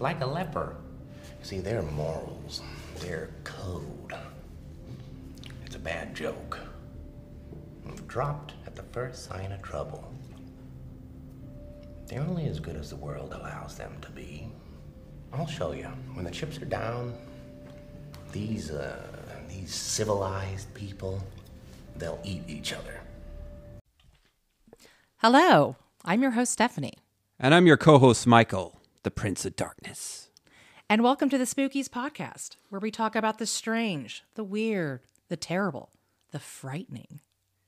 Like a leper. See, their morals, their code. It's a bad joke. Dropped at the first sign of trouble. They're only as good as the world allows them to be. I'll show you. When the chips are down, these, uh, these civilized people, they'll eat each other. Hello, I'm your host, Stephanie, And I'm your co host, Michael, the Prince of Darkness. and welcome to the Spookies podcast, where we talk about the strange, the weird, the terrible, the frightening.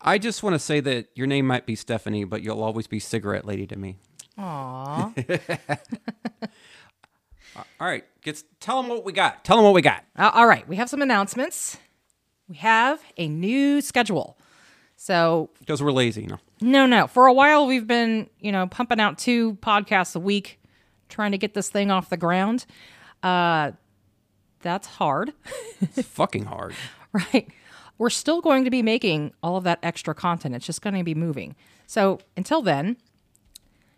I just want to say that your name might be Stephanie, but you'll always be Cigarette Lady to me. Aww. All right, get, tell them what we got. Tell them what we got. Uh, all right, we have some announcements. We have a new schedule. So, Because we're lazy. No. no, no. For a while, we've been, you know, pumping out two podcasts a week, trying to get this thing off the ground. Uh, that's hard. It's fucking hard. right? We're still going to be making all of that extra content. It's just going to be moving. So until then,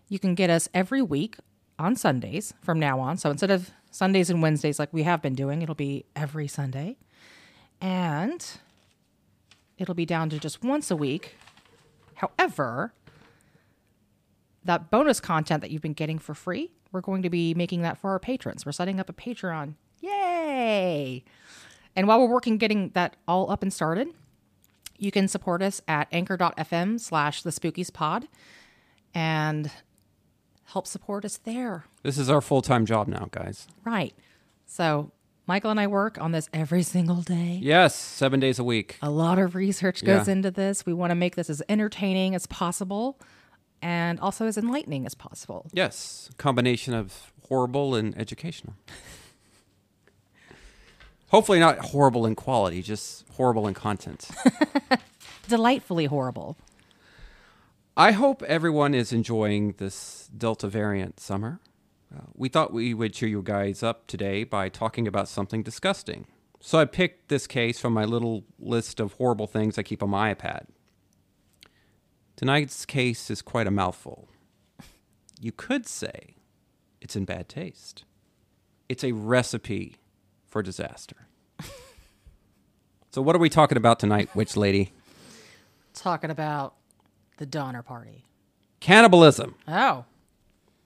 you can get us every week on Sundays from now on. So instead of Sundays and Wednesdays like we have been doing, it'll be every Sunday. And it'll be down to just once a week. However, that bonus content that you've been getting for free, we're going to be making that for our patrons. We're setting up a Patreon. Yay! And while we're working getting that all up and started, you can support us at anchor.fm slash the spookies pod and help support us there. This is our full time job now, guys. Right. So Michael and I work on this every single day. Yes, seven days a week. A lot of research goes Yeah. into this. We want to make this as entertaining as possible and also as enlightening as possible. Yes, combination of horrible and educational. Hopefully, not horrible in quality, just horrible in content. Delightfully horrible. I hope everyone is enjoying this Delta variant summer. Uh, we thought we would cheer you guys up today by talking about something disgusting. So I picked this case from my little list of horrible things I keep on my iPad. Tonight's case is quite a mouthful. You could say it's in bad taste. It's a recipe for disaster. so, what are we talking about tonight, witch lady? Talking about the Donner Party. Cannibalism. Oh,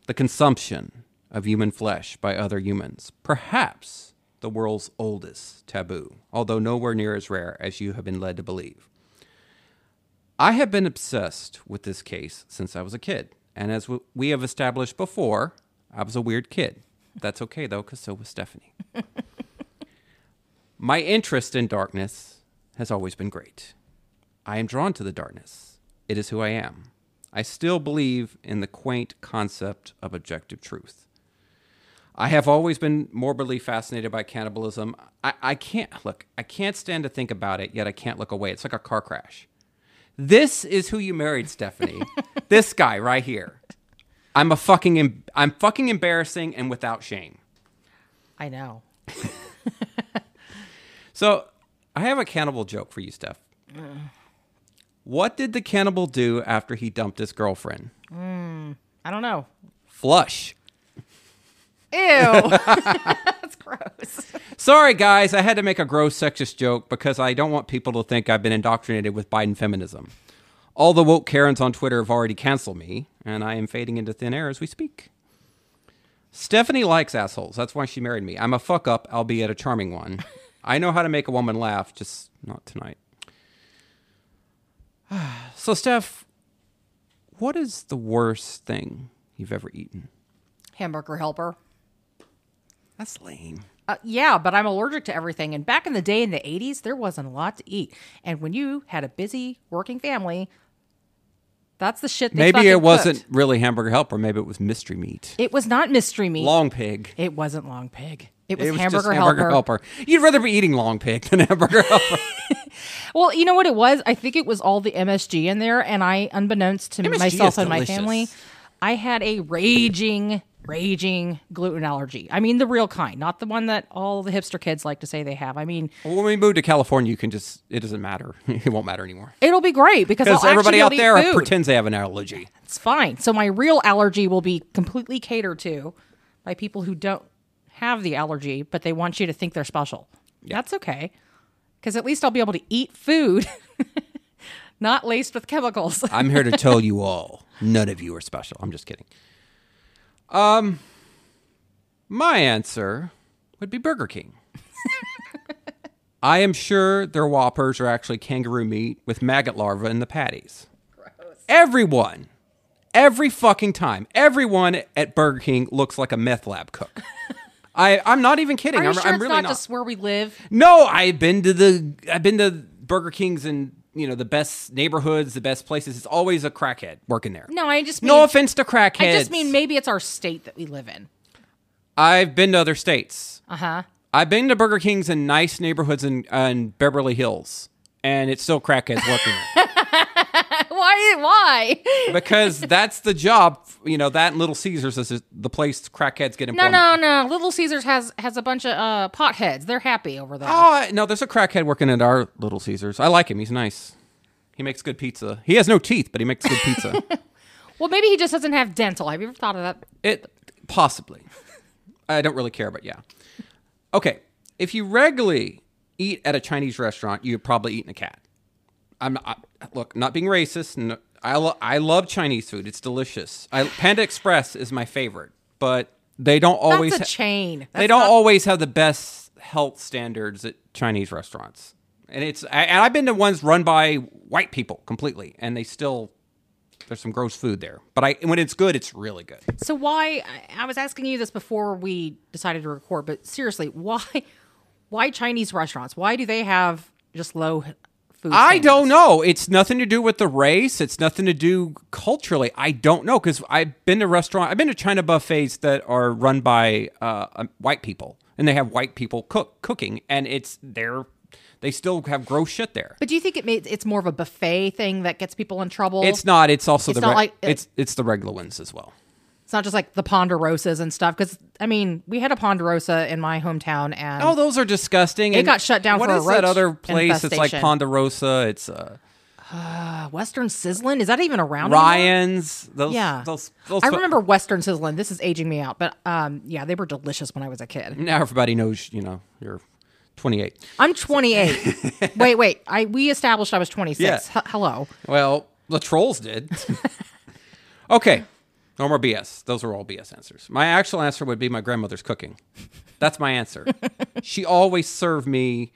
the consumption of human flesh by other humans. Perhaps the world's oldest taboo, although nowhere near as rare as you have been led to believe. I have been obsessed with this case since I was a kid, and as we have established before, I was a weird kid. That's okay though, because so was Stephanie. My interest in darkness has always been great. I am drawn to the darkness. It is who I am. I still believe in the quaint concept of objective truth. I have always been morbidly fascinated by cannibalism. I, I can't look, I can't stand to think about it, yet I can't look away. It's like a car crash. This is who you married, Stephanie. this guy right here. I'm a fucking em- I'm fucking embarrassing and without shame. I know. So I have a cannibal joke for you, Steph. Mm. What did the cannibal do after he dumped his girlfriend? Mm, I don't know. Flush. Ew. That's gross. Sorry, guys, I had to make a gross sexist joke because I don't want people to think I've been indoctrinated with Biden feminism. All the woke Karens on Twitter have already canceled me, and I am fading into thin air as we speak. Stephanie likes assholes. That's why she married me. I'm a fuck up, albeit a charming one. I know how to make a woman laugh, just not tonight. so, Steph, what is the worst thing you've ever eaten? Hamburger helper. That's lame. Uh, yeah, but I'm allergic to everything. And back in the day in the 80s, there wasn't a lot to eat. And when you had a busy working family, that's the shit they Maybe it wasn't cooked. really hamburger helper. Maybe it was mystery meat. It was not mystery meat. Long pig. It wasn't long pig. It was, It was hamburger, hamburger helper. helper. You'd rather be eating long pig than hamburger helper. Well, you know what it was? I think it was all the MSG in there. And I, unbeknownst to MSG myself and my family, I had a raging raging gluten allergy. I mean the real kind, not the one that all the hipster kids like to say they have. I mean, Well, when we move to California, you can just, it doesn't matter. it won't matter anymore. it'll be great because everybody out be able to there food. pretends they have an allergy. It's fine. So my real allergy will be completely catered to by people who don't have the allergy, but they want you to think they're special. That's okay. Because at least I'll be able to eat food not laced with chemicals. I'm here to tell you all, none of you are special. I'm just kidding. Um, my answer would be Burger King. I am sure their Whoppers are actually kangaroo meat with maggot larvae in the patties. Everyone, every fucking time, everyone at Burger King looks like a meth lab cook. I, I'm not even kidding. Are you I'm, sure I'm it's really not, not. just where we live? No, I've been to the I've been to Burger King's and you know the best neighborhoods, the best places. It's always a crackhead working there. No, I just mean No offense to crackheads. I just mean maybe it's our state that we live in. I've been to other states. Uh huh. I've been to Burger King's in nice neighborhoods in, in Beverly Hills, and it's still crackheads working there Why? Why? because that's the job. You know that and Little Caesars is the place crackheads get in. No, no, no. Little Caesars has has a bunch of uh, potheads. They're happy over there. Oh no, there's a crackhead working at our Little Caesars. I like him. He's nice. He makes good pizza. He has no teeth, but he makes good pizza. Well, maybe he just doesn't have dental. Have you ever thought of that? It possibly. I don't really care, but yeah. Okay, if you regularly eat at a Chinese restaurant, you've probably eaten a cat. I'm not. Look, not being racist. No, I lo- I love Chinese food. It's delicious. I, Panda Express is my favorite, but they don't always. That's a ha- chain. they don't not- always have the best health standards at Chinese restaurants. And it's I, and I've been to ones run by white people completely, and they still there's some gross food there. But I when it's good, it's really good. So why? I- I was asking you this before we decided to record, but seriously, why? Why Chinese restaurants? Why do they have just low food? I don't know. It's nothing to do with the race. It's nothing to do culturally. I don't know because I've been to restaurant. I've been to China buffets that are run by uh, um, white people, and they have white people cook cooking, and it's they're they still have gross shit there. But do you think it made, it's more of a buffet thing that gets people in trouble? It's not. It's also It's the not re- like- it's it's the regular ones as well. It's not just like the ponderosas and stuff. Because I mean, we had a ponderosa in my hometown, and Oh, those are disgusting. It and got shut down What for a is that other place? It's like. Ponderosa. It's uh, Western Sizzlin is that even around? anymore? Ryan's. Those, Yeah, Those, those, I remember Western Sizzlin. This is aging me out, but um, yeah, they were delicious when I was a kid. Now everybody knows. You know, you're 28. I'm 28. wait, wait. I we established I was 26. Yeah. H- hello. Well, the trolls did. okay. No more BS. Those are all BS answers. My actual answer would be my grandmother's cooking. That's my answer. she always served me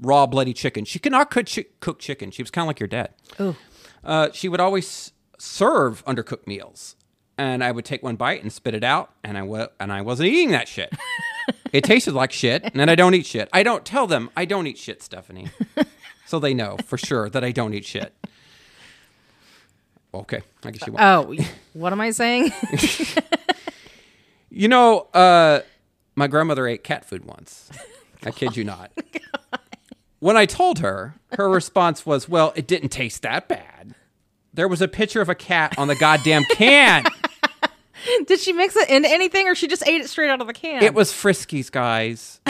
raw bloody chicken. She could not cook, chi- cook chicken. She was kind of like your dad. Ooh. Uh, she would always serve undercooked meals, and I would take one bite and spit it out, and I wa- and I wasn't eating that shit. it tasted like shit, and I don't eat shit. I don't tell them I don't eat shit, Stephanie, so they know for sure that I don't eat shit. Okay, I guess you want. Oh, what am I saying? You know, uh, my grandmother ate cat food once. I kid you not. When I told her, her response was, "Well, it didn't taste that bad." There was a picture of a cat on the goddamn can. Did she mix it into anything, or she just ate it straight out of the can? It was Friskies, guys.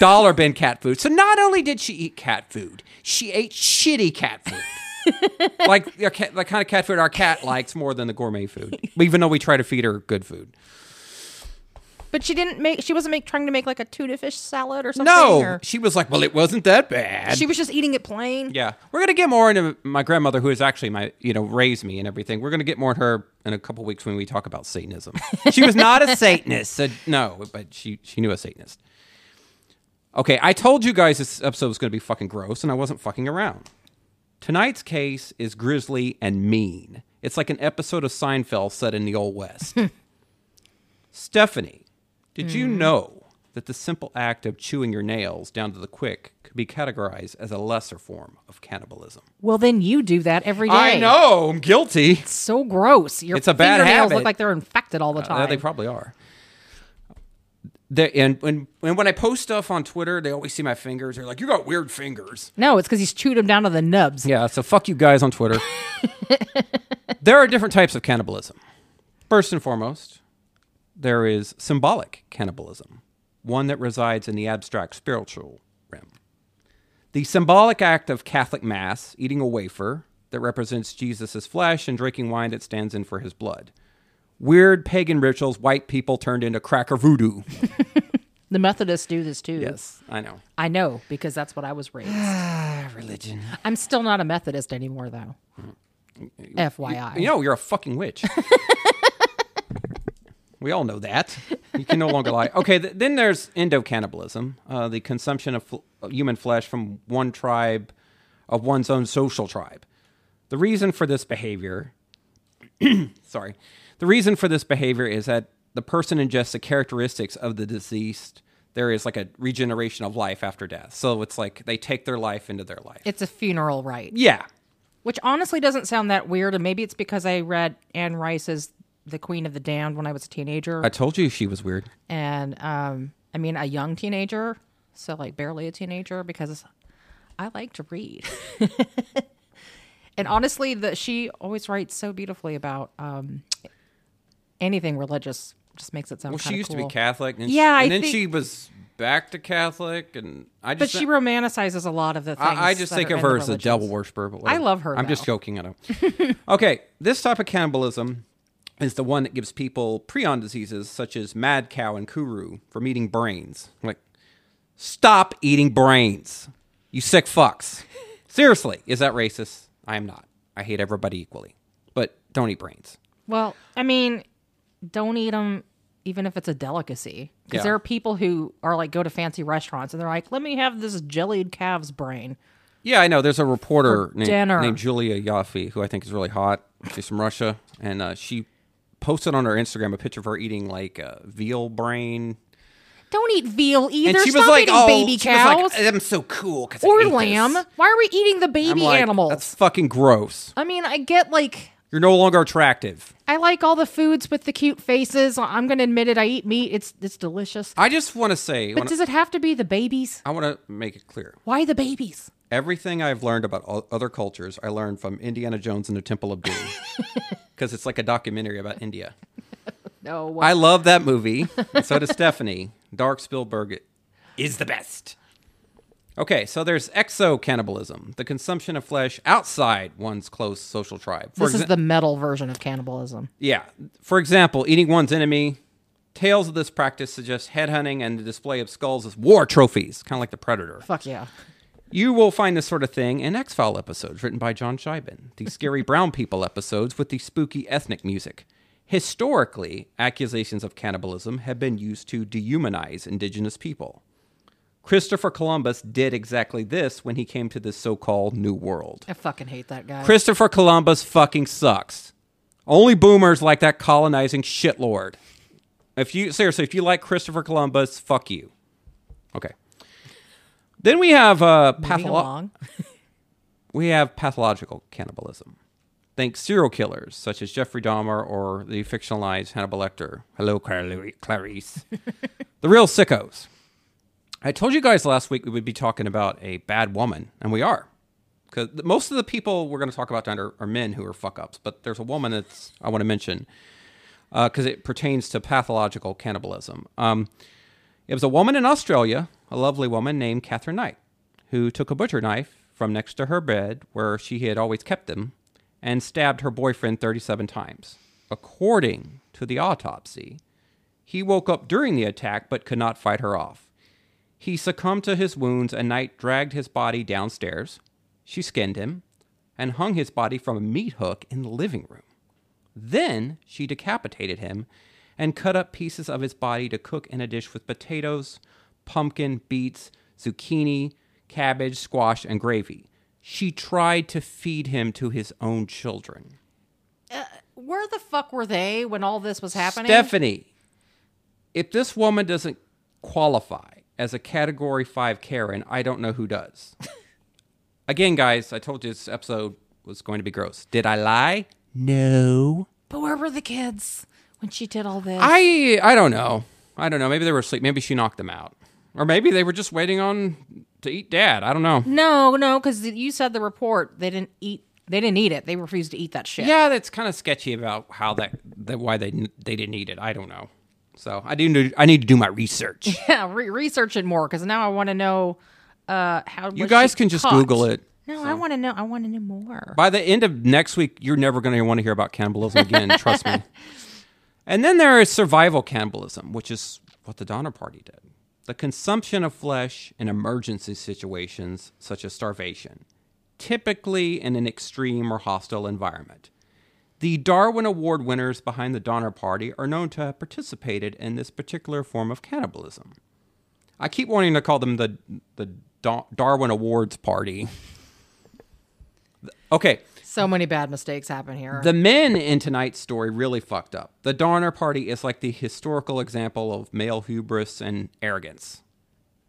Dollar bin cat food. So not only did she eat cat food, she ate shitty cat food. Like the cat- the kind of cat food our cat likes more than the gourmet food. Even though we try to feed her good food. But she didn't make. She wasn't make, trying to make like a tuna fish salad or something. No, or- she was like, "Well, it wasn't that bad." she was just eating it plain. Yeah, we're gonna get more into my grandmother, who is actually my, you know, raised me and everything. We're gonna get more into her in a couple weeks when we talk about Satanism. she was not a Satanist, so no, but she she knew a Satanist. Okay, I told you guys this episode was gonna be fucking gross, and I wasn't fucking around. Tonight's case is grisly and mean. It's like an episode of Seinfeld set in the old west. Stephanie, did you know that the simple act of chewing your nails down to the quick could be categorized as a lesser form of cannibalism? Well, then you do that every day. I know, I'm guilty. It's so gross. Your It's a bad fingernails habit. look like they're infected all the Uh, time. they probably are. They, and when, when when I post stuff on Twitter, they always see my fingers. They're like, "You got weird fingers." no, it's because he's chewed them down to the nubs. Yeah, so fuck you guys on Twitter. there are different types of cannibalism. First and foremost, there is symbolic cannibalism, one that resides in the abstract spiritual realm. The symbolic act of Catholic Mass, eating a wafer that represents Jesus' flesh and drinking wine that stands in for his blood. Weird pagan rituals white people turned into cracker voodoo. The Methodists do this too. yes, I know. I know because that's what I was raised. Ah, religion. I'm still not a Methodist anymore, though. FYI. You know, you're a fucking witch. we all know that. You can no longer lie. Okay, th- then there's endocannibalism, uh, the consumption of, fl- of human flesh from one tribe of one's own social tribe. The reason for this behavior, sorry, the reason for this behavior is that the person ingests the characteristics of the deceased. There is like a regeneration of life after death. So it's like they take their life into their life. It's a funeral rite, yeah. which honestly doesn't sound that weird. And maybe it's because I read Anne Rice's The Queen of the Damned when I was a teenager. I told you she was weird. and um, I mean, a young teenager, so like barely a teenager, because I like to read. and honestly, the she always writes so beautifully about um, anything religious. Just makes it sound. Well, she used to be Catholic, and Yeah, she, I and then think- she was back to Catholic, and I but just she romanticizes a lot of the things. I, I just think of her as a devil worshiper. But I love her, I'm just joking. I know. okay, this type of cannibalism is the one that gives people prion diseases such as mad cow and kuru from eating brains. Like, stop eating brains, you sick fucks. Seriously, is that racist? I am not. I hate everybody equally, but don't eat brains. Well, I mean, don't eat them even if it's a delicacy. Because Yeah. there are people who are like go to fancy restaurants and they're like, "Let me have this jellied calf's brain." Yeah, I know. There's a reporter named, named Julia Ioffe who I think is really hot. She's from Russia, and uh, she posted on her Instagram a picture of her eating like a veal brain, Don't eat veal either. and she Stop was like, eating "Oh, baby cows like, I'm so cool." or ate this." lamb. Why are we eating the I'm baby like, animals? That's fucking gross. I mean, I get like You're no longer attractive. I like all the foods with the cute faces. I'm gonna admit it. I eat meat. It's it's delicious. I just want to say, But when- does it have to be the babies? I want to make it clear. Why the babies? Everything I've learned about other cultures, I learned from Indiana Jones and the Temple of Doom, because it's like a documentary about India. No. I love that movie. so does Stephanie. Dark Spielberg is the best. Okay, so there's exo-cannibalism, the consumption of flesh outside one's close social tribe. For this is the metal version of cannibalism. yeah. For example, eating one's enemy. Tales of this practice suggest headhunting and the display of skulls as war trophies, kind of like the Predator. Fuck yeah. You will find this sort of thing in X File episodes written by John Shiban, the scary brown people episodes with the spooky ethnic music. Historically, accusations of cannibalism have been used to dehumanize indigenous people. Christopher Columbus did exactly this when he came to this so called New World. I fucking hate that guy. Christopher Columbus fucking sucks. Only boomers like that colonizing shitlord. If you seriously, if you like Christopher Columbus, fuck you. Okay. Then we have uh, patholo- we have pathological cannibalism. Think serial killers such as Jeffrey Dahmer or the fictionalized Hannibal Lecter. Hello, Clarice. the real sickos. I told you guys last week we would be talking about a bad woman, and we are. Because most of the people we're going to talk about tonight are, are men who are fuck ups, but there's a woman that's I want to mention because it pertains to pathological cannibalism. Um, it was a woman in Australia, a lovely woman named Catherine Knight, who took a butcher knife from next to her bed where she had always kept them and stabbed her boyfriend 37 times. According to the autopsy, he woke up during the attack but could not fight her off. He succumbed to his wounds and Knight dragged his body downstairs. She skinned him and hung his body from a meat hook in the living room. Then she decapitated him and cut up pieces of his body to cook in a dish with potatoes, pumpkin, beets, zucchini, cabbage, squash, and gravy. She tried to feed him to his own children. Uh, where the fuck were they when all this was happening? Stephanie, if this woman doesn't qualify as a category five Karen, I don't know who does. Again, guys, I told you this episode was going to be gross. Did I lie? No. But where were the kids when she did all this? I I don't know. I don't know. Maybe they were asleep. Maybe she knocked them out. Or maybe they were just waiting on to eat dad. I don't know. no, no, because you said the report they didn't eat. They didn't eat it. They refused to eat that shit. Yeah, that's kind of sketchy about how that, that why they they didn't eat it. I don't know. So I do. I need to do my research. Yeah, re- research it more because now I want to know uh, how. You guys can just caught? Google it. No, I want to know. I want to know more. By the end of next week, you're never going to want to hear about cannibalism again. trust me. And then there is survival cannibalism, which is what the Donner Party did. The consumption of flesh in emergency situations, such as starvation, typically in an extreme or hostile environment. The Darwin Award winners behind the Donner Party are known to have participated in this particular form of cannibalism. I keep wanting to call them the the Da- Darwin Awards Party. Okay, So many bad mistakes happen here. the men in tonight's story really fucked up. The Donner Party is like the historical example of male hubris and arrogance.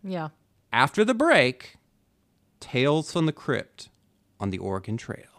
yeah. After the break, Tales from the Crypt on the Oregon Trail.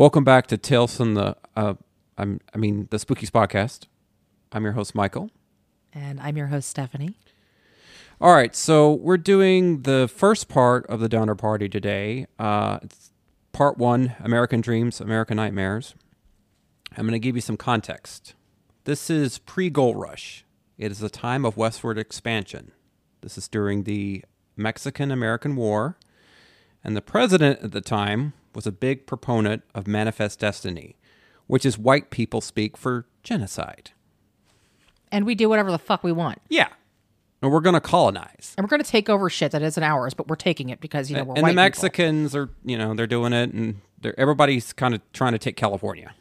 Welcome back to Tales from the uh, I'm, I mean the Spookies podcast. I'm your host Michael. And I'm your host, Stephanie. All right, so we're doing the first part of the Donner Party today. Uh, it's part one: American Dreams, American Nightmares. I'm going to give you some context. This is pre-Gold Rush. It is a time of westward expansion. This is during the Mexican-American War, and the president at the time was a big proponent of Manifest Destiny, which is white people speak for genocide. And we do whatever the fuck we want. Yeah, and we're going to colonize. And we're going to take over shit that isn't ours, but we're taking it because, you know, we're and white the people. Mexicans are, you know, they're doing it, and they're, everybody's kind of trying to take California.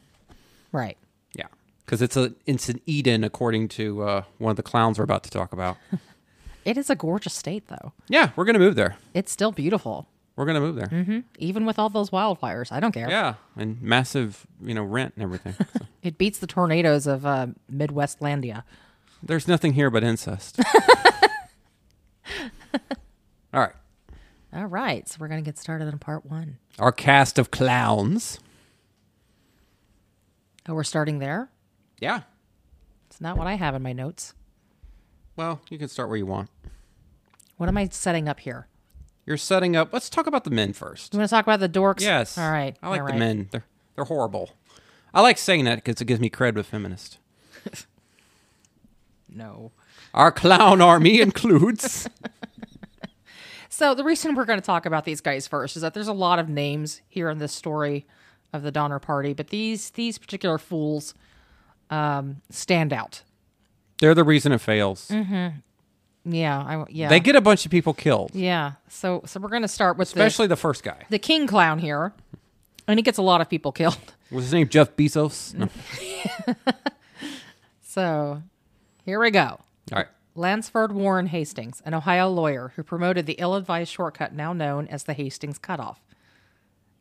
Right. Yeah, because it's a it's an Eden, according to uh, one of the clowns we're about to talk about. It is a gorgeous state, though. yeah, we're gonna move there. It's still beautiful, We're gonna move there. even with all those wildfires. I don't care. Yeah, and massive, you know, rent and everything. So It beats the tornadoes of uh, Midwestlandia. there's nothing here but incest. All right, All right. So we're going to get started on part one. our cast of clowns. Oh, we're starting there? Yeah. It's not what I have in my notes. Well, you can start where you want. What am I setting up here? You're setting up. Let's talk about the men first. You want to talk about the dorks? Yes. All right. I like all the right. men. They're they're horrible. I like saying that because it gives me cred with feminists. No. Our clown army includes. So the reason we're going to talk about these guys first is that there's a lot of names here in this story of the Donner Party, but these these particular fools um, stand out. They're the reason it fails. Yeah, I, yeah, They get a bunch of people killed, yeah. So so we're going to start with especially the first guy. the, the king clown here, and he gets a lot of people killed. Was his name Jeff Bezos? No. So here we go. All right. Lansford Warren Hastings, an Ohio lawyer who promoted the ill advised shortcut now known as the Hastings Cutoff.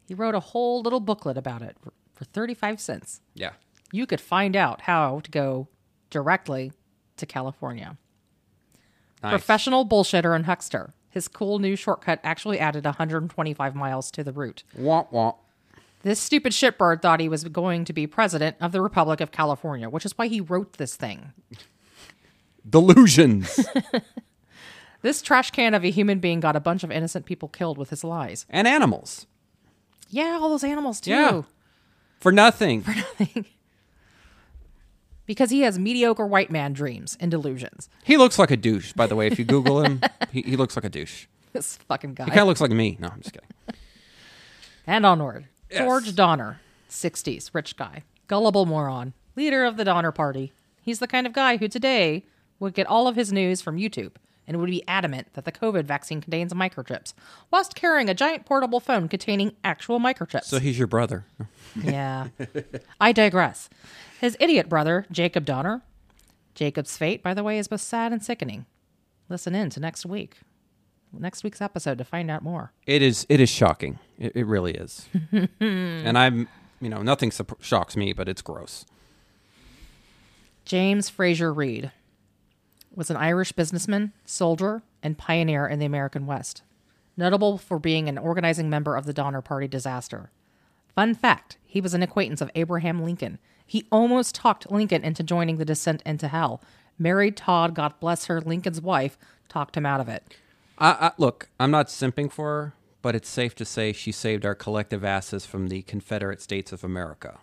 He wrote a whole little booklet about it for, for 35 cents. Yeah. You could find out how to go directly to California. Nice. Professional bullshitter and huckster. His cool new shortcut actually added 125 miles to the route. Womp womp. This stupid shitbird thought he was going to be president of the Republic of California, which is why he wrote this thing. Delusions This trash can of a human being got a bunch of innocent people killed with his lies. and animals Yeah, all those animals too. Yeah. For nothing. For nothing. Because he has mediocre white man dreams and delusions. He looks like a douche, by the way. If you Google him, he, he looks like a douche. This fucking guy. He kind of looks like me. No, I'm just kidding. And onward. Yes. George Donner, 60s, rich guy, gullible moron, leader of the Donner Party. He's the kind of guy who today would get all of his news from YouTube and would be adamant that the COVID vaccine contains microchips, whilst carrying a giant portable phone containing actual microchips. So he's your brother. yeah. I digress. His idiot brother, Jacob Donner. Jacob's fate, by the way, is both sad and sickening. Listen in to next week. Next week's episode to find out more. It is. It is shocking. It, it really is. and I'm, you know, nothing sup- shocks me, but it's gross. James Frazier Reed was an Irish businessman, soldier, and pioneer in the American West, notable for being an organizing member of the Donner Party disaster. Fun fact he was an acquaintance of Abraham Lincoln. He almost talked Lincoln into joining the descent into hell. Mary Todd, God bless her, Lincoln's wife, talked him out of it. I, I, look, I'm not simping for her, but it's safe to say she saved our collective asses from the Confederate States of America.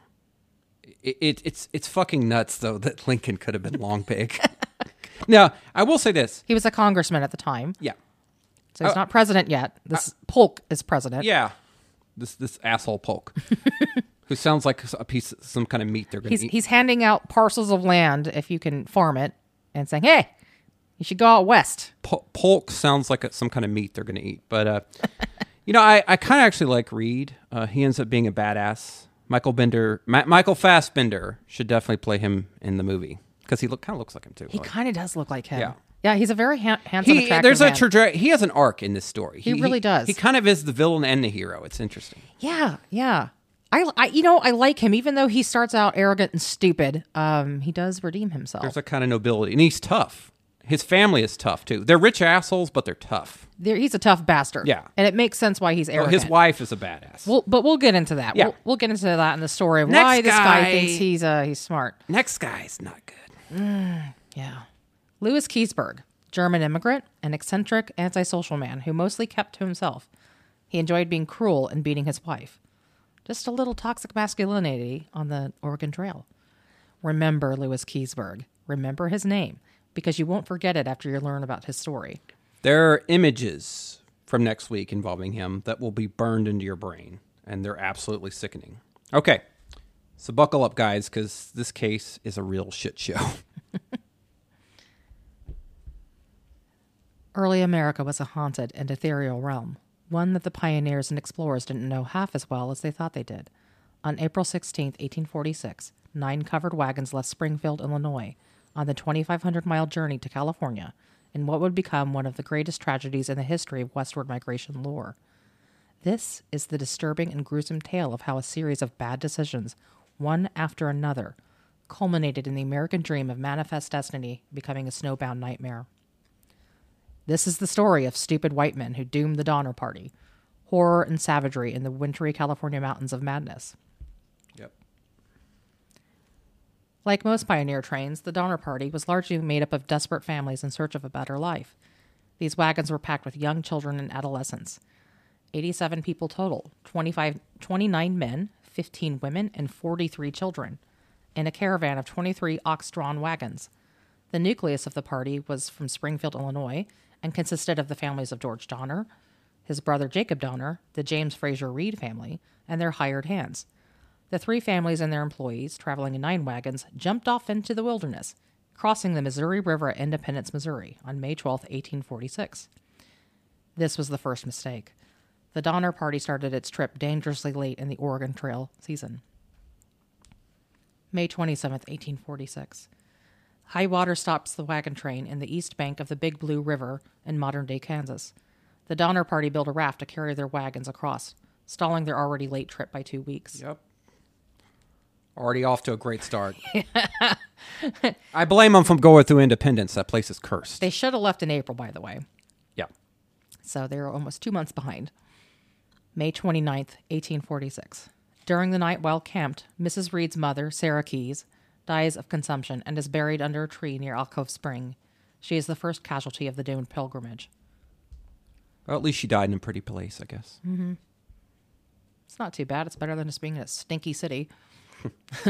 It, it, it's it's fucking nuts though that Lincoln could have been long pig. now I will say this. He was a congressman at the time, Yeah, so he's not president yet. This Polk is president. yeah. This this asshole Polk, who sounds like a piece, some kind of meat they're gonna He's eat. he's handing out parcels of land if you can farm it, and saying, "Hey, you should go out west." Pol- Polk sounds like a, some kind of meat they're going to eat. But, uh, you know, I, I kind of actually like Reed. Uh, he ends up being a badass. Michael Bender, Ma- Michael Fassbender should definitely play him in the movie because he look kind of looks like him too. He Like- kind of does look like him. Yeah. Yeah, he's a very ha- handsome, he, there's a man. He has an arc in this story. He really does. He kind of is the villain and the hero. It's interesting. yeah, yeah. I, I, you know, I like him, even though he starts out arrogant and stupid. Um, he does redeem himself. There's a kind of nobility, and he's tough. His family is tough too. They're rich assholes, but they're tough. There, he's a tough bastard. Yeah. and it makes sense why he's Well, arrogant. his wife is a badass. Well, but we'll get into that. Yeah. We'll, we'll get into that in the story of Next why this guy guy- thinks he's uh he's smart. Next guy's not good. Mm, yeah. Louis Keseberg, German immigrant, an eccentric, antisocial man who mostly kept to himself. He enjoyed being cruel and beating his wife. Just a little toxic masculinity on the Oregon Trail. Remember Louis Keseberg. Remember his name, because you won't forget it after you learn about his story. There are images from next week involving him that will be burned into your brain, and they're absolutely sickening. Okay, so buckle up, guys, because this case is a real shit show. Early America was a haunted and ethereal realm, one that the pioneers and explorers didn't know half as well as they thought they did. On April 16, 1846, nine covered wagons left Springfield, Illinois, on the 2,500 mile journey to California in what would become one of the greatest tragedies in the history of westward migration lore. This is the disturbing and gruesome tale of how a series of bad decisions, one after another, culminated in the American dream of manifest destiny becoming a snowbound nightmare. This is the story of stupid white men who doomed the Donner Party, horror and savagery in the wintry California mountains of madness. yep. Like most pioneer trains, the Donner Party was largely made up of desperate families in search of a better life. These wagons were packed with young children and adolescents. 87 people total 25, 29 men, 15 women, and 43 children, in a caravan of 23 ox drawn wagons. The nucleus of the party was from Springfield, Illinois, and consisted of the families of George Donner, his brother Jacob Donner, the James Frazier Reed family, and their hired hands. The three families and their employees, traveling in nine wagons, jumped off into the wilderness, crossing the Missouri River at Independence, Missouri, on May 12, 1846. This was the first mistake. The Donner Party started its trip dangerously late in the Oregon Trail season. May 27, 1846. High water stops the wagon train in the east bank of the Big Blue River in modern day Kansas. The Donner Party built a raft to carry their wagons across, stalling their already late trip by two weeks. Yep. Already off to a great start. I blame them for going through Independence. That place is cursed. They should have left in April, by the way. yeah. So they're almost two months behind. May 29th, 1846. During the night while camped, Mrs. Reed's mother, Sarah Keyes, dies of consumption and is buried under a tree near Alcove Spring. She is the first casualty of the doomed pilgrimage. Well, at least she died in a pretty place, I guess. Mm-hmm. It's not too bad. It's better than just being in a stinky city.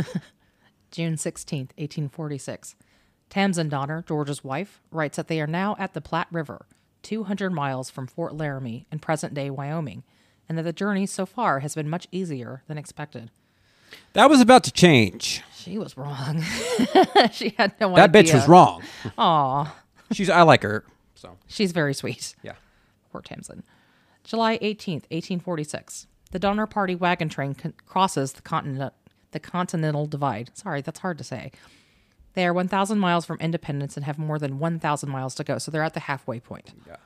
June 16th, 1846. Tamsen Donner, George's wife, writes that they are now at the Platte River, 200 miles from Fort Laramie in present day Wyoming, and that the journey so far has been much easier than expected. That was about to change. She was wrong. she had no idea. That idea. bitch was wrong. Aw, She's I like her. So she's very sweet. yeah. Poor Tamsen. July 18th, 1846. The Donner Party wagon train con- crosses the continent, the Continental Divide. Sorry, that's hard to say. They are 1,000 miles from Independence and have more than 1,000 miles to go, so they're at the halfway point. Yeah.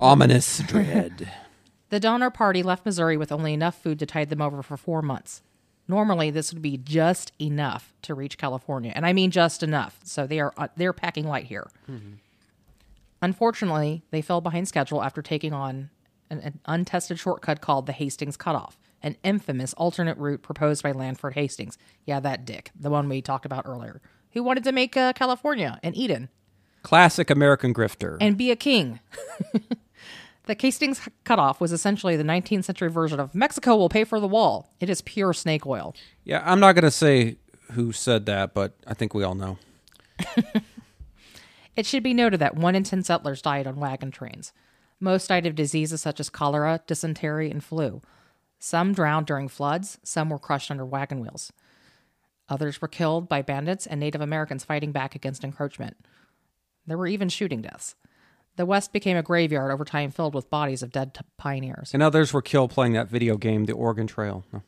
Ominous dread. The Donner Party left Missouri with only enough food to tide them over for four months. Normally, this would be just enough to reach California, and I mean just enough. So they are uh, they're packing light here. Unfortunately, they fell behind schedule after taking on an, an untested shortcut called the Hastings Cutoff, an infamous alternate route proposed by Lansford Hastings. Yeah, that dick, the one we talked about earlier, who wanted to make uh, California and Eden Classic American grifter. and be a king. the Hastings cutoff was essentially the 19th century version of Mexico will pay for the wall. It is pure snake oil. yeah, I'm not gonna say who said that, but I think we all know. It should be noted that one in 10 settlers died on wagon trains. Most died of diseases such as cholera, dysentery, and flu. Some drowned during floods, some were crushed under wagon wheels. Others were killed by bandits and Native Americans fighting back against encroachment. There were even shooting deaths. The West became a graveyard over time filled with bodies of dead t- pioneers. And others were killed playing that video game, The Oregon Trail. No,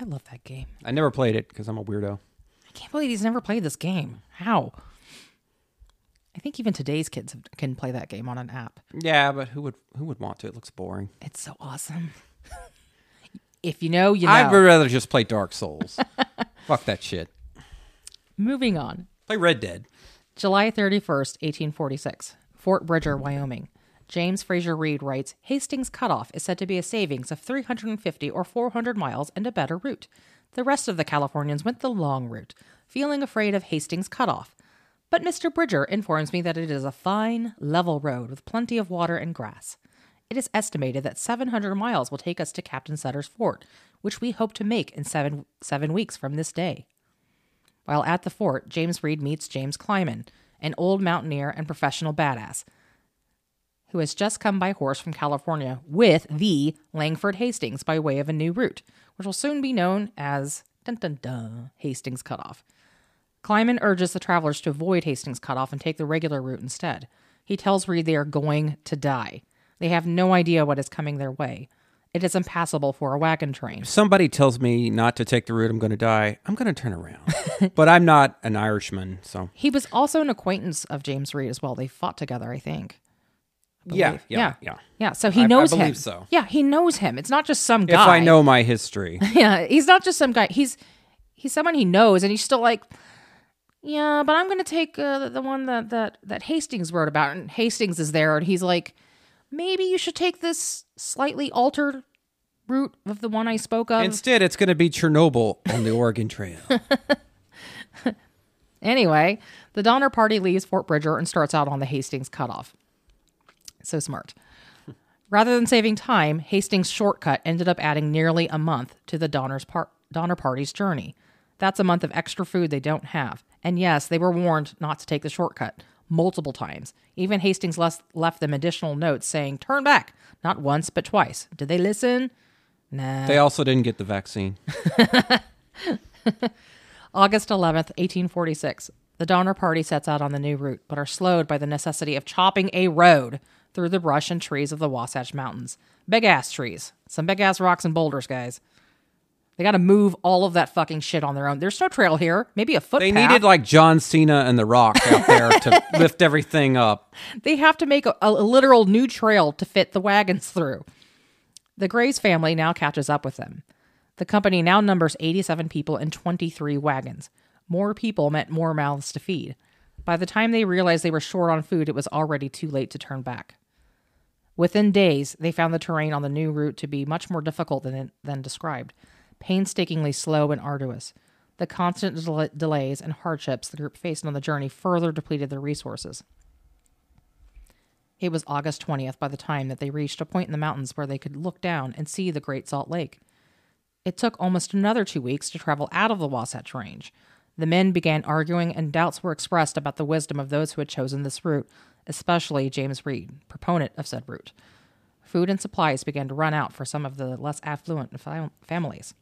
I love that game. I never played it because I'm a weirdo. I can't believe he's never played this game. How? I think even today's kids can play that game on an app. Yeah, but who would who would want to? It looks boring. It's so awesome. if you know, you know. I'd rather just play Dark Souls. Fuck that shit. Moving on. Play Red Dead. July 31st, 1846. Fort Bridger, Wyoming. James Frazier Reed writes Hastings Cutoff is said to be a savings of 350 or 400 miles and a better route. The rest of the Californians went the long route, feeling afraid of Hastings Cutoff. But Mr. Bridger informs me that it is a fine, level road with plenty of water and grass. It is estimated that 700 miles will take us to Captain Sutter's fort, which we hope to make in seven, seven weeks from this day. While at the fort, James Reed meets James Clyman, an old mountaineer and professional badass, who has just come by horse from California with the Lansford Hastings by way of a new route, which will soon be known as dun dun dun Hastings Cutoff. Clyman urges the travelers to avoid Hastings Cutoff and take the regular route instead. He tells Reed they are going to die. They have no idea what is coming their way. It is impassable for a wagon train. If somebody tells me not to take the route, I'm going to die. I'm going to turn around. but I'm not an Irishman, so He was also an acquaintance of James Reed as well. They fought together, I think. yeah, believe. yeah, yeah. Yeah, so he I- I knows him. believe so. Yeah, he knows him. It's not just some guy. If I know my history, Yeah, he's not just some guy. He's he's someone he knows, and he's still like, yeah, but I'm gonna take uh, the- the one that that that Hastings wrote about, and Hastings is there, and he's like, maybe you should take this slightly altered route of the one I spoke of. instead it's going to be Chernobyl on the Oregon Trail. Anyway, the Donner Party leaves Fort Bridger and starts out on the Hastings cutoff. So smart. Rather than saving time, Hastings' shortcut ended up adding nearly a month to the Donner's par- Donner Party's journey. That's a month of extra food they don't have. And yes, they were warned not to take the shortcut multiple times. Even Hastings left them additional notes saying, turn back, not once, but twice. Did they listen? Nah. they also didn't get the vaccine. August 11th, 1846. The Donner Party sets out on the new route, but are slowed by the necessity of chopping a road through the brush and trees of the Wasatch Mountains. Big ass trees. Some big ass rocks and boulders, guys. They got to move all of that fucking shit on their own. There's no trail here. Maybe a footpath. They needed like John Cena and The Rock out there to lift everything up. they have to make a, a literal new trail to fit the wagons through. The Grays family now catches up with them. The company now numbers 87 people and 23 wagons. More people meant more mouths to feed. By the time they realized they were short on food, it was already too late to turn back. Within days, they found the terrain on the new route to be much more difficult than, than described, painstakingly slow and arduous. The constant del- delays and hardships the group faced on the journey further depleted their resources. It was August 20th by the time that they reached a point in the mountains where they could look down and see the Great Salt Lake. It took almost another two weeks to travel out of the Wasatch Range. The men began arguing, and doubts were expressed about the wisdom of those who had chosen this route, especially James Reed, proponent of said route. Food and supplies began to run out for some of the less affluent fam- families.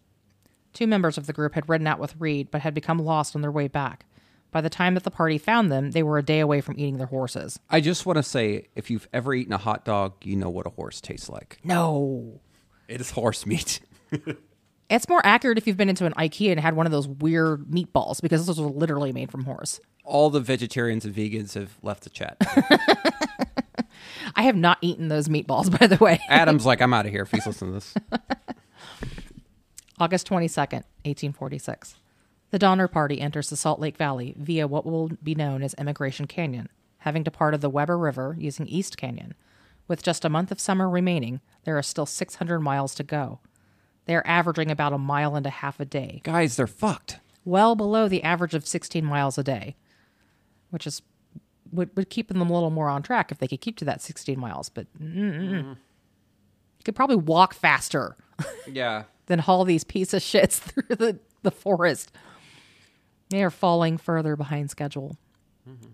Two members of the group had ridden out with Reed, but had become lost on their way back. By the time that the party found them, they were a day away from eating their horses. I just want to say if you've ever eaten a hot dog, you know what a horse tastes like. No. It is horse meat. It's more accurate if you've been into an IKEA and had one of those weird meatballs because those are literally made from horse. All the vegetarians and vegans have left the chat. I have not eaten those meatballs, by the way. Adam's like, I'm out of here if he's listening to this. August 22nd, 1846. The Donner Party enters the Salt Lake Valley via what will be known as Emigration Canyon, having departed the Weber River using East Canyon. With just a month of summer remaining, there are still 600 miles to go. They are averaging about a mile and a half a day, Guys, they're fucked. well below the average of 16 miles a day, which is would, would keep them a little more on track if they could keep to that 16 miles. But mm-mm. Mm-hmm. you could probably walk faster Yeah. Than haul these piece of shits through the, the forest. They are falling further behind schedule. Mm-hmm.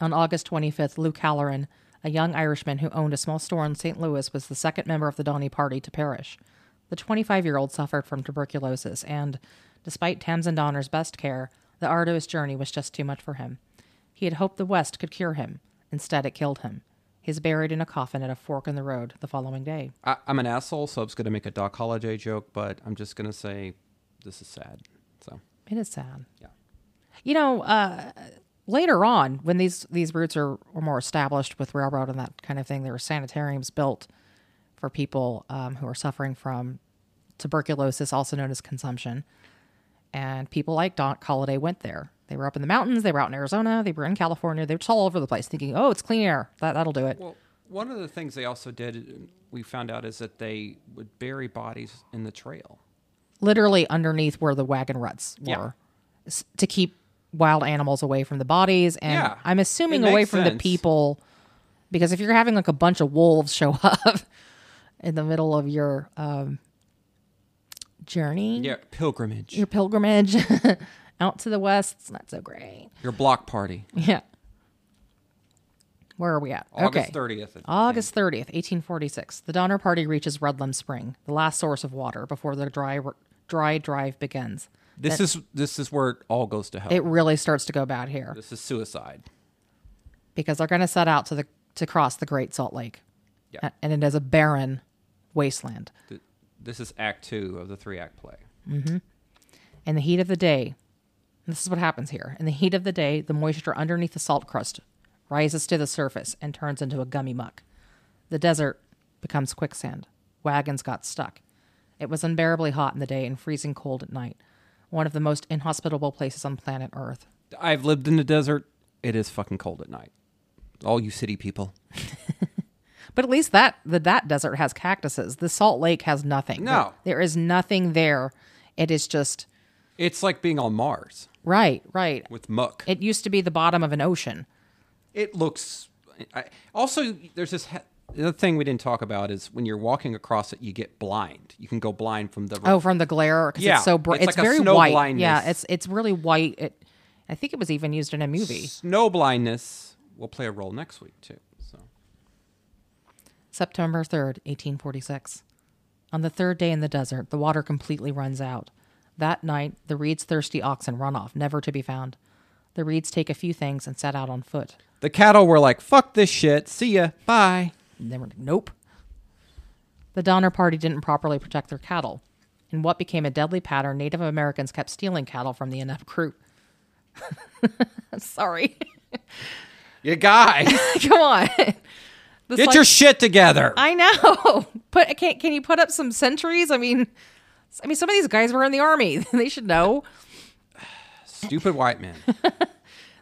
On August 25th, Luke Halloran, a young Irishman who owned a small store in St. Louis, was the second member of the Donner Party to perish. The 25 year old suffered from tuberculosis, and despite Tamsen Donner's best care, the arduous journey was just too much for him. He had hoped the West could cure him. Instead, it killed him. Is buried in a coffin at a fork in the road the following day. I, I'm an asshole, so I was going to make a Doc Holliday joke, but I'm just going to say this is sad. So, It is sad. yeah. You know, uh, later on, when these these routes are were more established with railroad and that kind of thing, there were sanitariums built for people um, who are suffering from tuberculosis, also known as consumption. And people like Doc Holliday went there. They were up in the mountains. They were out in Arizona. They were in California. They were just all over the place, thinking, "Oh, it's clean air. That that'll do it." Well, one of the things they also did, we found out, is that they would bury bodies in the trail. literally underneath where the wagon ruts were Yeah. to keep wild animals away from the bodies and Yeah, i'm assuming away from the people because if you're having like a bunch of wolves show up in the middle of your um, journey Yeah, pilgrimage. your pilgrimage out to the west it's not so great Your block party. yeah where are we at August okay 30th. August 30th, 1846. The Donner Party reaches Redlum Spring, the last source of water before the dry dry drive begins. This is this is where it all goes to hell. It really starts to go bad here this is suicide. because they're going to set out to the to cross the Great Salt Lake. Yeah. And it is a barren wasteland. This is Act Two of the three act play. Mm-hmm. In the heat of the day, this is what happens here. In the heat of the day, the moisture underneath the salt crust rises to the surface and turns into a gummy muck. The desert becomes quicksand. Wagons got stuck. It was unbearably hot in the day and freezing cold at night. One of the most inhospitable places on planet Earth. I've lived in the desert. It is fucking cold at night. All you city people. But at least that the, that desert has cactuses. The Salt Lake has nothing. No. There- there is nothing there. It is just It's like being on Mars right, right. with muck. It used to be the bottom of an ocean. it looks. I, also, there's this. he- The other thing we didn't talk about is when you're walking across it, you get blind. You can go blind from the. Oh, from the glare because Yeah, it's so bright. it's It's, like a very snow white. blindness. Yeah, it's it's really white. It, I think it was even used in a movie. Snow blindness will play a role next week too. So September 3rd, 1846. On the third day in the desert, the water completely runs out. That night, the Reeds' thirsty oxen run off, never to be found. The Reeds take a few things and set out on foot. the cattle were like, "Fuck this shit. See ya. Bye." And they were like, nope. The Donner Party didn't properly protect their cattle. In what became a deadly pattern, Native Americans kept stealing cattle from the inept crew. Sorry. You guys, Come on. This get like- your shit together. I know. Put can can you put up some sentries? I mean, I mean some of these guys were in the army. they should know. Stupid white man.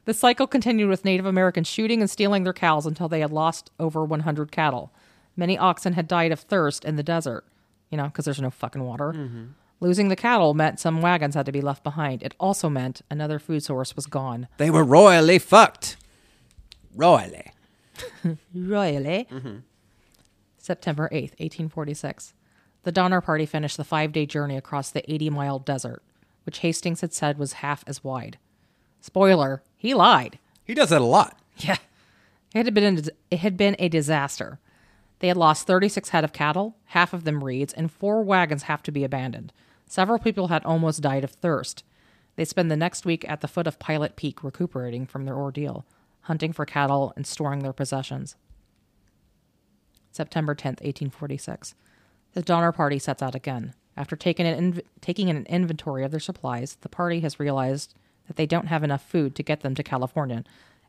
The cycle continued with Native Americans shooting and stealing their cows until they had lost over 100 cattle. Many oxen had died of thirst in the desert, you know, because there's no fucking water. Mm-hmm. Losing the cattle meant some wagons had to be left behind. It also meant another food source was gone. they were royally fucked. Royally. Royally. Mm-hmm. September 8th, 1846. The Donner Party finished the five day journey across the 80 mile desert, which Hastings had said was half as wide. Spoiler, he lied. He does that a lot. Yeah. It had been it had been a disaster. They had lost 36 head of cattle, half of them Reed's, and four wagons have to be abandoned. Several people had almost died of thirst. They spend the next week at the foot of Pilot Peak recuperating from their ordeal, hunting for cattle and storing their possessions. September 10th, 1846. The Donner Party sets out again. After taking an, inv- taking an inventory of their supplies, the party has realized that they don't have enough food to get them to California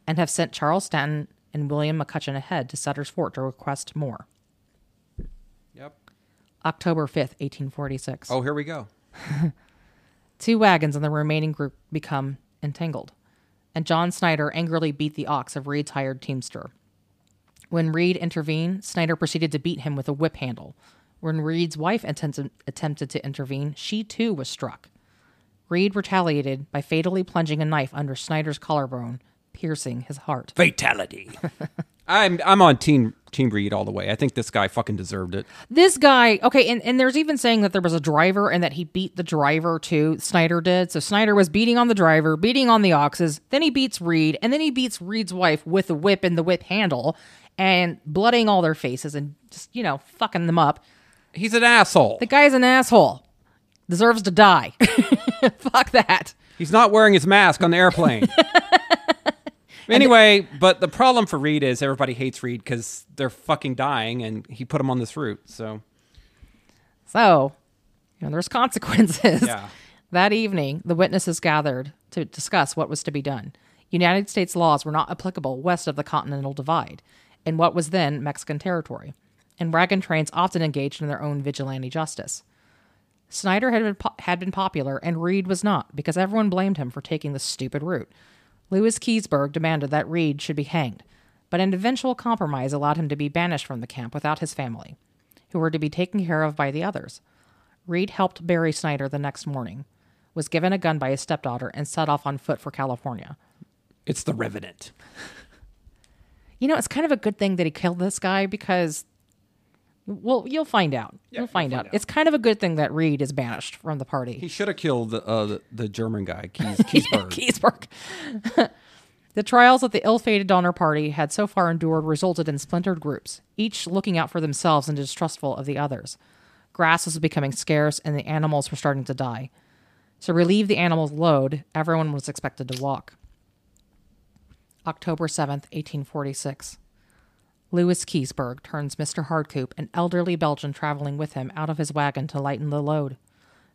and have sent Charles Stanton and William McCutcheon ahead to Sutter's Fort to request more. Yep. October 5th, 1846. Oh, here we go. Two wagons and the remaining group become entangled, and John Snyder angrily beat the ox of Reed's hired teamster. When Reed intervened, Snyder proceeded to beat him with a whip handle. When Reed's wife attempted, attempted to intervene, she too was struck. Reed retaliated by fatally plunging a knife under Snyder's collarbone, piercing his heart. Fatality. I'm I'm on team team Reed all the way. I think this guy fucking deserved it. This guy, okay, and, and there's even saying that there was a driver and that he beat the driver too. Snyder did. So Snyder was beating on the driver, beating on the oxes. Then he beats Reed, and then he beats Reed's wife with a whip and the whip handle and blooding all their faces and just, you know, fucking them up. He's an asshole. The guy's an asshole. Deserves to die. Fuck that. He's not wearing his mask on the airplane. anyway, but the problem for Reed is everybody hates Reed because they're fucking dying, and he put them on this route. So So, you know, there's consequences. Yeah. That evening, the witnesses gathered to discuss what was to be done. United States laws were not applicable west of the Continental Divide, in what was then Mexican territory, and wagon trains often engaged in their own vigilante justice. Snyder had been, po- had been popular, and Reed was not, because everyone blamed him for taking the stupid route. Louis Keseberg demanded that Reed should be hanged, but an eventual compromise allowed him to be banished from the camp without his family, who were to be taken care of by the others. Reed helped bury Snyder the next morning, was given a gun by his stepdaughter, and set off on foot for California. it's the Revenant. You know, it's kind of a good thing that he killed this guy because, well, you'll find out. you'll find, out. It's kind of a good thing that Reed is banished from the party. He should have killed the, uh, the the German guy, Keys, Keseberg. Keseberg. the trials of the ill-fated Donner Party had so far endured resulted in splintered groups, each looking out for themselves and distrustful of the others. Grass was becoming scarce, and the animals were starting to die. To relieve the animals' load, everyone was expected to walk. October 7th, 1846. Louis Keseberg turns Mr. Hardcoop, an elderly Belgian traveling with him, out of his wagon to lighten the load,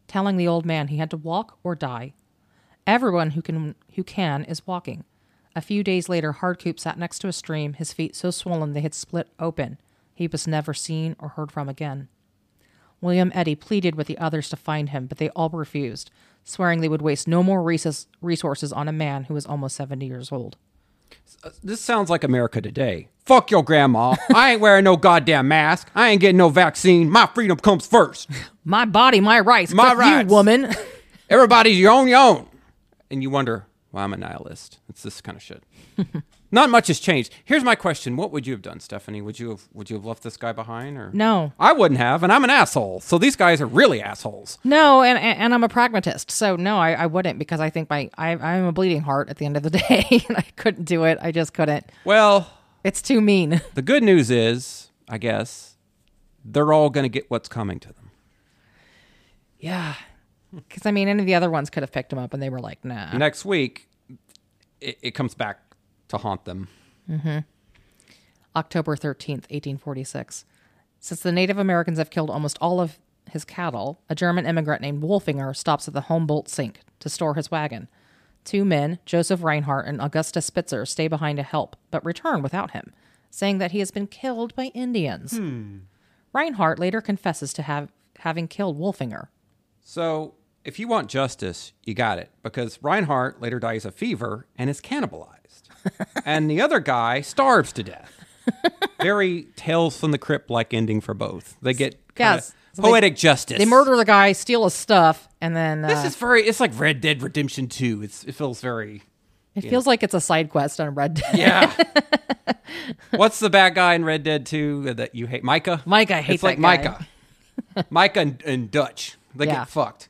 telling the old man he had to walk or die. Everyone who can who can is walking. A few days later, Hardcoop sat next to a stream, his feet so swollen they had split open. He was never seen or heard from again. William Eddy pleaded with the others to find him, but they all refused, swearing they would waste no more resources on a man who was almost 70 years old. This sounds like America today. Fuck your grandma. I ain't wearing no goddamn mask. I ain't getting no vaccine. My freedom comes first. My body, my rights. My Fuck rights. you, woman. Everybody's your own, your own. And you wonder, well, I'm a nihilist. It's this kind of shit. Not much has changed. Here's my question: What would you have done, Stephanie? Would you have Would you have left this guy behind, or No. I wouldn't have, and I'm an asshole. So these guys are really assholes. No, and and and I'm a pragmatist, so no, I, I wouldn't because I think my I, I'm a bleeding heart at the end of the day, and I couldn't do it. I just couldn't. Well, It's too mean. the good news is, I guess, they're all going to get what's coming to them. Yeah, because I mean, any of the other ones could have picked him up, and they were like, nah. Next week, it, it comes back to haunt them. Mm-hmm. October 13th, 1846. Since the Native Americans have killed almost all of his cattle, a German immigrant named Wolfinger stops at the Humboldt Sink to store his wagon. Two men, Joseph Reinhardt and Augusta Spitzer, stay behind to help, but return without him, saying that he has been killed by Indians. Reinhardt later confesses to have having killed Wolfinger. So, if you want justice, you got it. Because Reinhardt later dies of fever and is cannibalized. And the other guy starves to death. Very Tales from the Crypt like ending for both. They get Yes. So they- poetic justice. They murder the guy, steal his stuff, and then uh, This is very, it's like Red Dead Redemption 2. It's, it feels very. it feels like it's a side quest on Red Dead. Yeah. What's the bad guy in Red Dead 2 that you hate? Micah? Micah, I hate It's like that guy. Micah. Micah and, and Dutch. They Yeah. get fucked.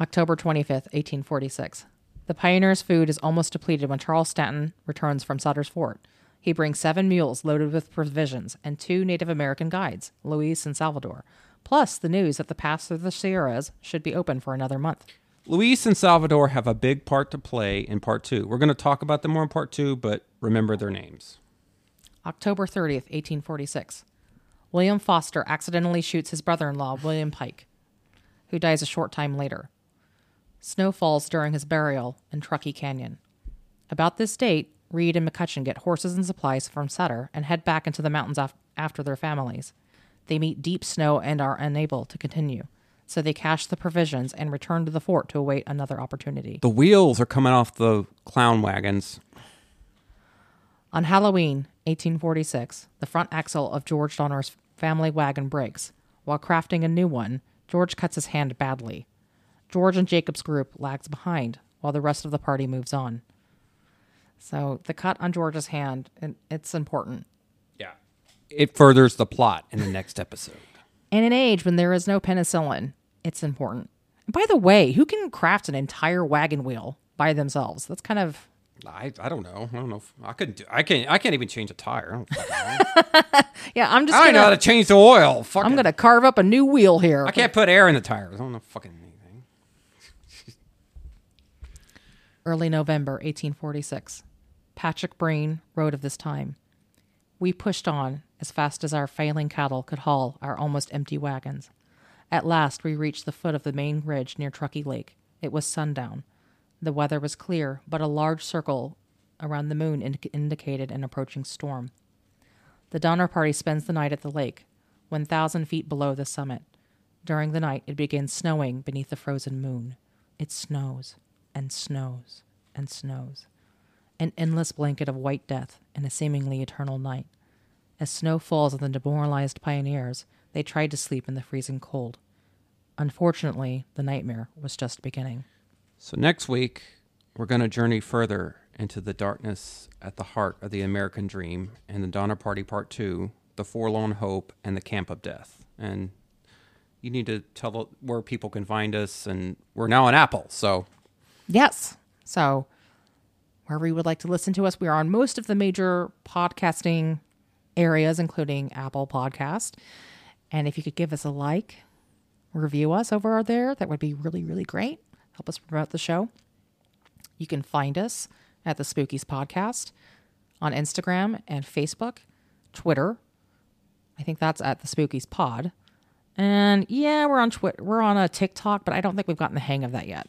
October 25th, 1846. The pioneers' food is almost depleted when Charles Stanton returns from Sutter's Fort. He brings seven mules loaded with provisions and two Native American guides, Luis and Salvador, plus the news that the pass through the Sierras should be open for another month. Luis and Salvador have a big part to play in part two. We're going to talk about them more in part two, but remember their names. October 30th, 1846. William Foster accidentally shoots his brother in law, William Pike, who dies a short time later. Snow falls during his burial in Truckee Canyon. About this date, Reed and McCutcheon get horses and supplies from Sutter and head back into the mountains af- after their families. They meet deep snow and are unable to continue, so they cache the provisions and return to the fort to await another opportunity. The wheels are coming off the clown wagons. On Halloween, 1846, the front axle of George Donner's family wagon breaks. While crafting a new one, George cuts his hand badly. George and Jacob's group lags behind while the rest of the party moves on. So the cut on George's hand, it- it's important. Yeah. It furthers the plot in the next episode. In an age when there is no penicillin, it's important. And by the way, who can craft an entire wagon wheel by themselves? That's kind of I, I don't know. I don't know. If, I couldn't do. I can't. I can't even change a tire. I don't, yeah. I'm just I don't know how gonna to change the oil. Fucking, I'm gonna carve up a new wheel here. I can't put air in the tires. I don't know fucking anything. Early November 1846. Patrick Breen wrote of this time. We pushed on as fast as our failing cattle could haul our almost empty wagons. At last, we reached the foot of the main ridge near Truckee Lake. It was sundown. The weather was clear, but a large circle around the moon indi- indicated an approaching storm. The Donner Party spends the night at the lake, 1,000 feet below the summit. During the night, it begins snowing beneath the frozen moon. It snows and snows and snows. An endless blanket of white death in a seemingly eternal night. As snow falls on the demoralized pioneers, they tried to sleep in the freezing cold. Unfortunately, the nightmare was just beginning. So next week we're going to journey further into the darkness at the heart of the American dream and the Donner Party Part Two, the Forlorn Hope, and the Camp of Death. And you need to tell where people can find us. And we're now on Apple, so Yes. So, wherever you would like to listen to us, we are on most of the major podcasting areas, including Apple Podcast. And if you could give us a like, review us over there, that would be really, really great. Help us promote the show. You can find us at the Spookies Podcast on Instagram and Facebook, Twitter. I think that's at the Spookies Pod. And yeah, we're on Twitter. We're on a TikTok, but I don't think we've gotten the hang of that yet.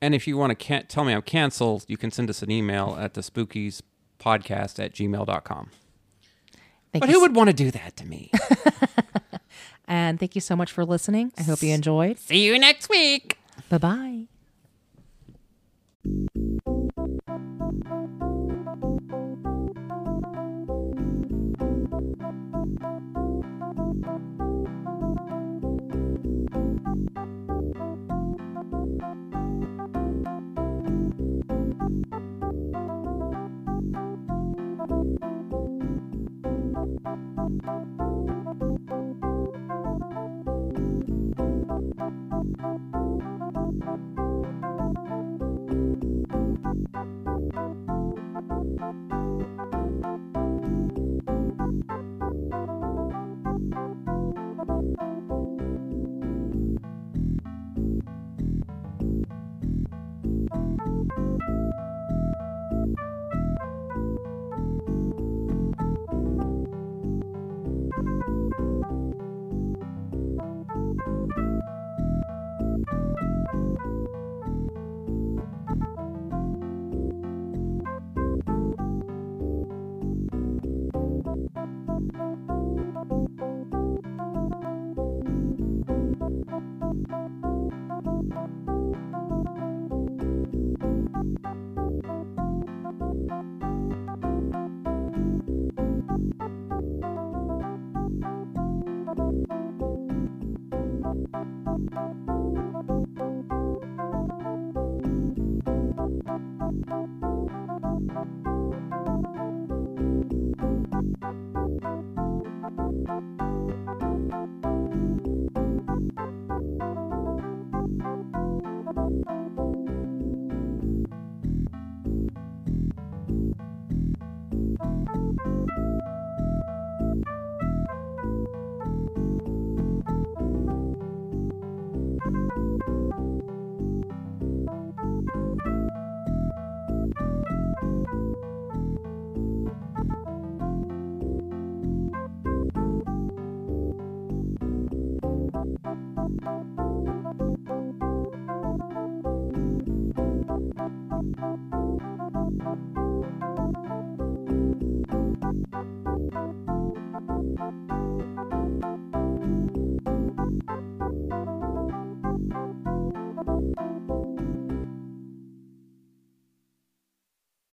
And if you want to can- tell me I'm canceled, you can send us an email at the spookies podcast at gmail.com. Thank but who s- would want to do that to me? and thank you so much for listening. I hope you enjoyed. See you next week. Bye bye.